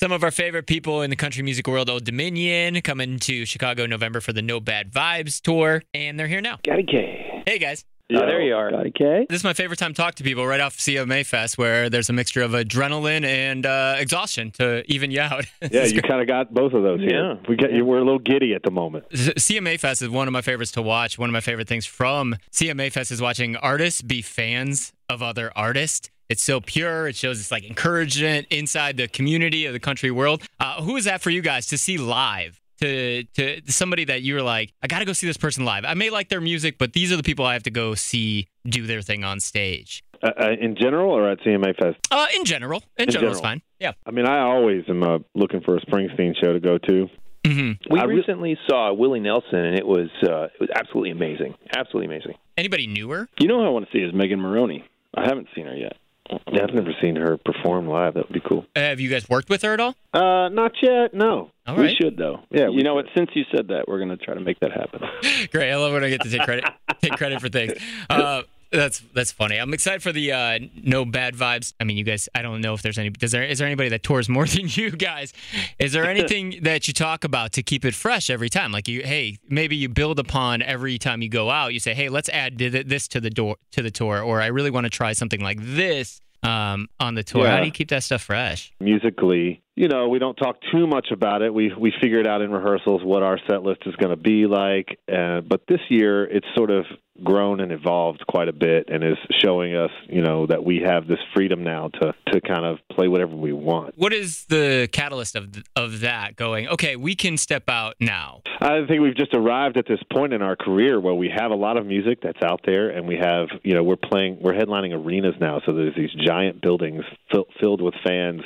Some of our favorite people in the country music world, Old Dominion, coming to Chicago in November for the No Bad Vibes tour, and they're here now. Got K. Hey guys. Oh, there you are. Scotty Kay. This is my favorite time to talk to people right off CMA Fest, where there's a mixture of adrenaline and uh, exhaustion to even you out. Yeah, you kind of got both of those here. Yeah. We got you. We're a little giddy at the moment. CMA Fest is one of my favorites to watch. One of my favorite things from CMA Fest is watching artists be fans of other artists. It's so pure. It shows this like encouragement inside the community of the country world. Uh, who is that for you guys to see live? To, to somebody that you're like, I got to go see this person live. I may like their music, but these are the people I have to go see do their thing on stage. Uh, uh, in general, or at CMA Fest. Uh, in general, in, In general, it's general. fine. Yeah. I mean, I always am uh, looking for a Springsteen show to go to. hmm We I re- recently saw Willie Nelson, and it was uh, it was absolutely amazing. Absolutely amazing. Anybody newer? You know who I want to see is Megan Moroney. I haven't seen her yet. Yeah, I've never seen her perform live. That would be cool. Uh, have you guys worked with her at all? Uh, not yet. No. All we should though. Yeah, we you know what? Since you said that, we're going to try to make that happen. Great. I love when I get to take credit take credit for things. Uh, that's that's funny. I'm excited for the uh, no bad vibes. I mean, you guys. I don't know if there's any. Does there is there anybody that tours more than you guys? Is there anything that you talk about to keep it fresh every time? Like you, hey, maybe you build upon every time you go out. You say, hey, let's add this to the door to the tour, or I really want to try something like this um, on the tour. Yeah. How do you keep that stuff fresh? musically, you know, we don't talk too much about it. We we figured out in rehearsals what our set list is going to be like, uh, but this year it's sort of grown and evolved quite a bit, and is showing us, you know, that we have this freedom now to to kind of play whatever we want. What is the catalyst of of that? Going, okay, we can step out now. I think we've just arrived at this point in our career where we have a lot of music that's out there, and we have, you know, we're playing, we're headlining arenas now. So there's these giant buildings fill, filled with fans,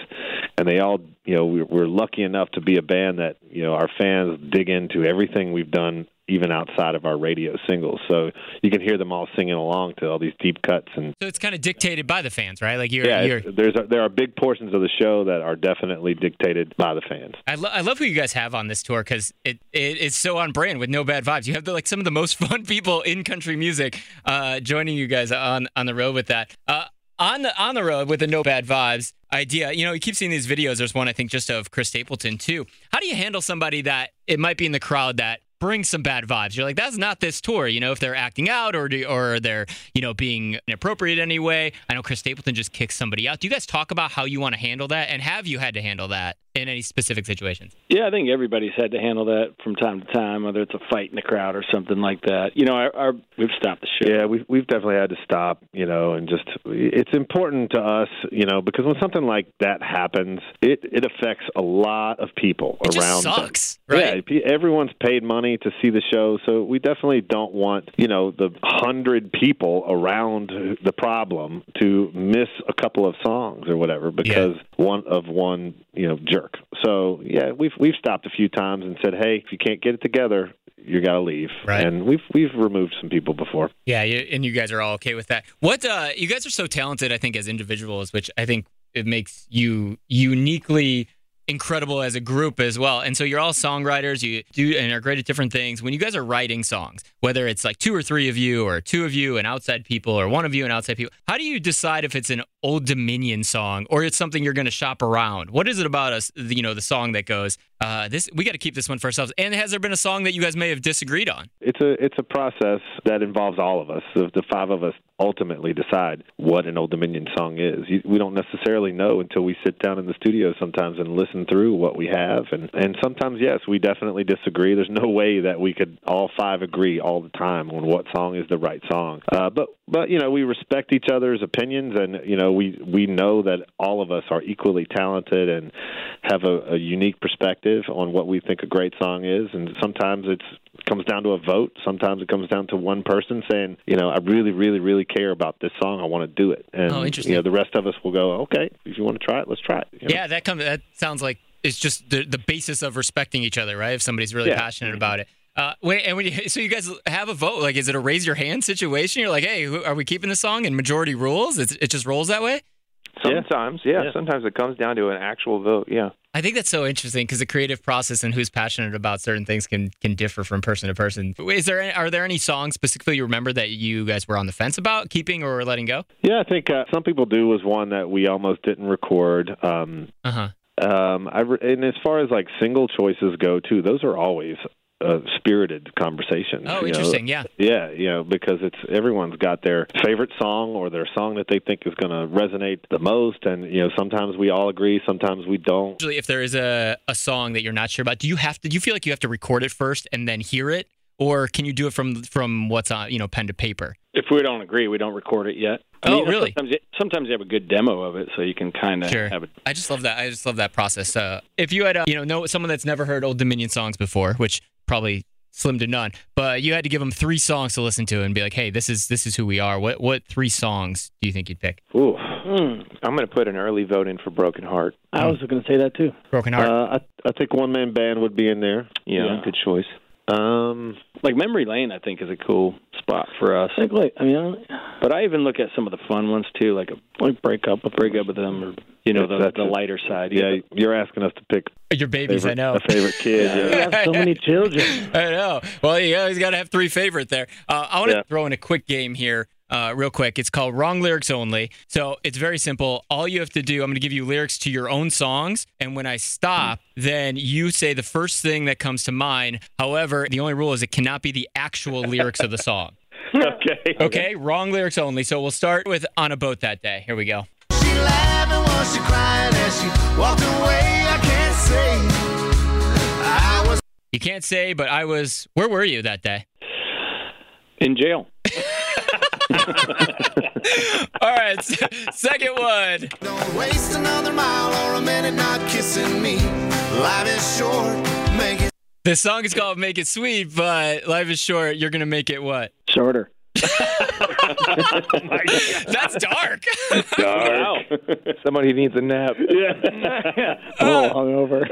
and they all, you know, we're, we're lucky enough to be a band that, you know, our fans dig into everything we've done, even outside of our radio singles. So you can hear them all singing along to all these deep cuts and. So it's kind of dictated by the fans, right? Like you're, Yeah, you're there's a, there are big portions of the show that are definitely dictated by the fans. I, lo- I love who you guys have on this tour because it, it it's so on brand with no bad vibes. You have the, like some of the most fun people in country music uh, joining you guys on on the road with that. Uh, on the on the road with the no bad vibes idea, you know, you keep seeing these videos. There's one I think just of Chris Stapleton too. How do you handle somebody that it might be in the crowd that brings some bad vibes? You're like, that's not this tour. You know, if they're acting out or do, or they're you know being inappropriate anyway. I know Chris Stapleton just kicked somebody out. Do you guys talk about how you want to handle that, and have you had to handle that in any specific situations? Yeah, I think everybody's had to handle that from time to time, whether it's a fight in the crowd or something like that. You know, our, our we've stopped the show. Yeah, we've we've definitely had to stop, you know, and just it's important to us, you know, because when something like that happens, it it affects a lot of people It around. just sucks, right? Yeah, everyone's paid money to see the show, so we definitely don't want, you know, the hundred people around the problem to miss a couple of songs or whatever because one of one, you know, jerk. So yeah, we've we've stopped a few times and said, hey, if you can't get it together, you got to leave. Right. And we've we've removed some people before. Yeah, and you guys are all okay with that. What uh, you guys are so talented, I think, as individuals, which I think it makes you uniquely incredible as a group as well. And so you're all songwriters, you do and are great at different things. When you guys are writing songs, whether it's like two or three of you, or two of you and outside people, or one of you and outside people, how do you decide if it's an Old Dominion song or it's something you're going to shop around? What is it about us, you know, the song that goes, uh, this we got to keep this one for ourselves? And has there been a song that you guys may have disagreed on? It's a it's a process that involves all of us. The, five of us ultimately decide what an Old Dominion song is. We don't necessarily know until we sit down in the studio sometimes and listen through what we have. And and sometimes yes, we definitely disagree. There's no way that we could all five agree all the time on what song is the right song. Uh, but but you know we respect each other's opinions, and you know we we know that all of us are equally talented and have a, a unique perspective on what we think a great song is. And sometimes it's comes down to a vote. Sometimes it comes down to one person saying, you know, I really, really, really care about this song. I want to do it. And Oh, interesting. you know, the rest of us will go, okay, if you want to try it, let's try it. you know? Yeah, that comes. That sounds like it's just the the basis of respecting each other, right? If somebody's really Yeah. passionate mm-hmm. about it. Uh, when, and when you, so you guys have a vote, like is it a raise your hand situation? You're like, hey, who, are we keeping the song? And majority rules. It's, it just rolls that way. Sometimes, yeah. Yeah. Sometimes it comes down to an actual vote. Yeah. I think that's so interesting because the creative process and who's passionate about certain things can can differ from person to person. Is there any, are there any songs specifically you remember that you guys were on the fence about keeping or letting go? Yeah, I think uh, some people do was one that we almost didn't record. Um, Uh huh. Um, I re- and as far as like single choices go too, those are always uh, spirited conversation. Oh, you know? interesting. Yeah. Yeah, you know, because it's everyone's got their favorite song or their song that they think is going to resonate the most, and you know, sometimes we all agree, sometimes we don't. Usually, if there is a, a song that you're not sure about, do you have to? Do you feel like you have to record it first and then hear it, or can you do it from from what's on you know pen to paper? If we don't agree, we don't record it yet. I Oh, mean, really? Sometimes you, sometimes you have a good demo of it, so you can kind of Sure. have it. I just love that. I just love that process. Uh, if you had, uh, you know, know someone that's never heard Old Dominion songs before, which probably slim to none, but you had to give them three songs to listen to and be like, hey, this is this is who we are. What what three songs do you think you'd pick? Ooh, Hmm. I'm going to put an early vote in for Broken Heart. I was going to say that too. Broken Heart. Uh, I, I think one man band would be in there. Yeah, Yeah. good choice. Um, Like Memory Lane, I think is a cool spot for us. I think like I mean, I But I even look at some of the fun ones too, like a like break up a break up with them, or you know, the, the lighter side. yeah, you're asking us to pick Your babies, favorite, I know. a favorite kid. we Yeah. have so many children. I know. Well, you always got to have three favorite there. Uh, I want to Yeah. throw in a quick game here, uh, real quick. It's called Wrong Lyrics Only. So it's very simple. All you have to do, I'm going to give you lyrics to your own songs, and when I stop, then you say the first thing that comes to mind. However, the only rule is it cannot be the actual lyrics of the song. okay. Okay, wrong lyrics only. So we'll start with On a Boat That Day. Here we go. She laughing while she crying as she walked away. I can't say I was You can't say, but I was. Where were you that day? in jail. All right, second one. Don't waste another mile or a minute not kissing me. Life is short, make it. The song is called Make It Sweet, but life is short. You're going to make it what? Shorter. That's dark. Wow. Somebody needs a nap. A little hungover.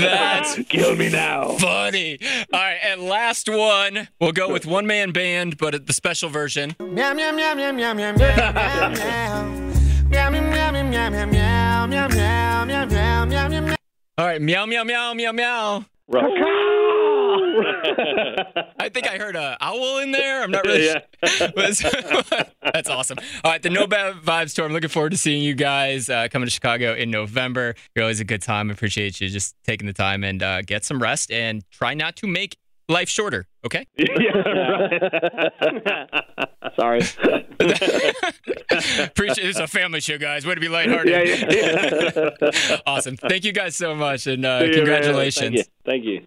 That's Kill me now. funny. All right, and last one. We'll go with one man band, but the special version. Meow, meow, meow, meow, meow, meow, meow, meow, meow. Meow, meow, meow, meow, meow, meow, meow, meow, meow, meow, meow, meow, meow. All right, meow, meow, meow, meow, meow. I think I heard a owl in there. I'm not really Yeah. sure. That's awesome. All right, the No Bad Vibes tour. I'm looking forward to seeing you guys uh, coming to Chicago in November. You're always a good time. I appreciate you just taking the time and uh, get some rest and try not to make life shorter. Okay. Sorry. Appreciate it's a family show, guys. Way to be lighthearted. Yeah. awesome. Thank you guys so much, and uh, congratulations. Thank you. Thank you.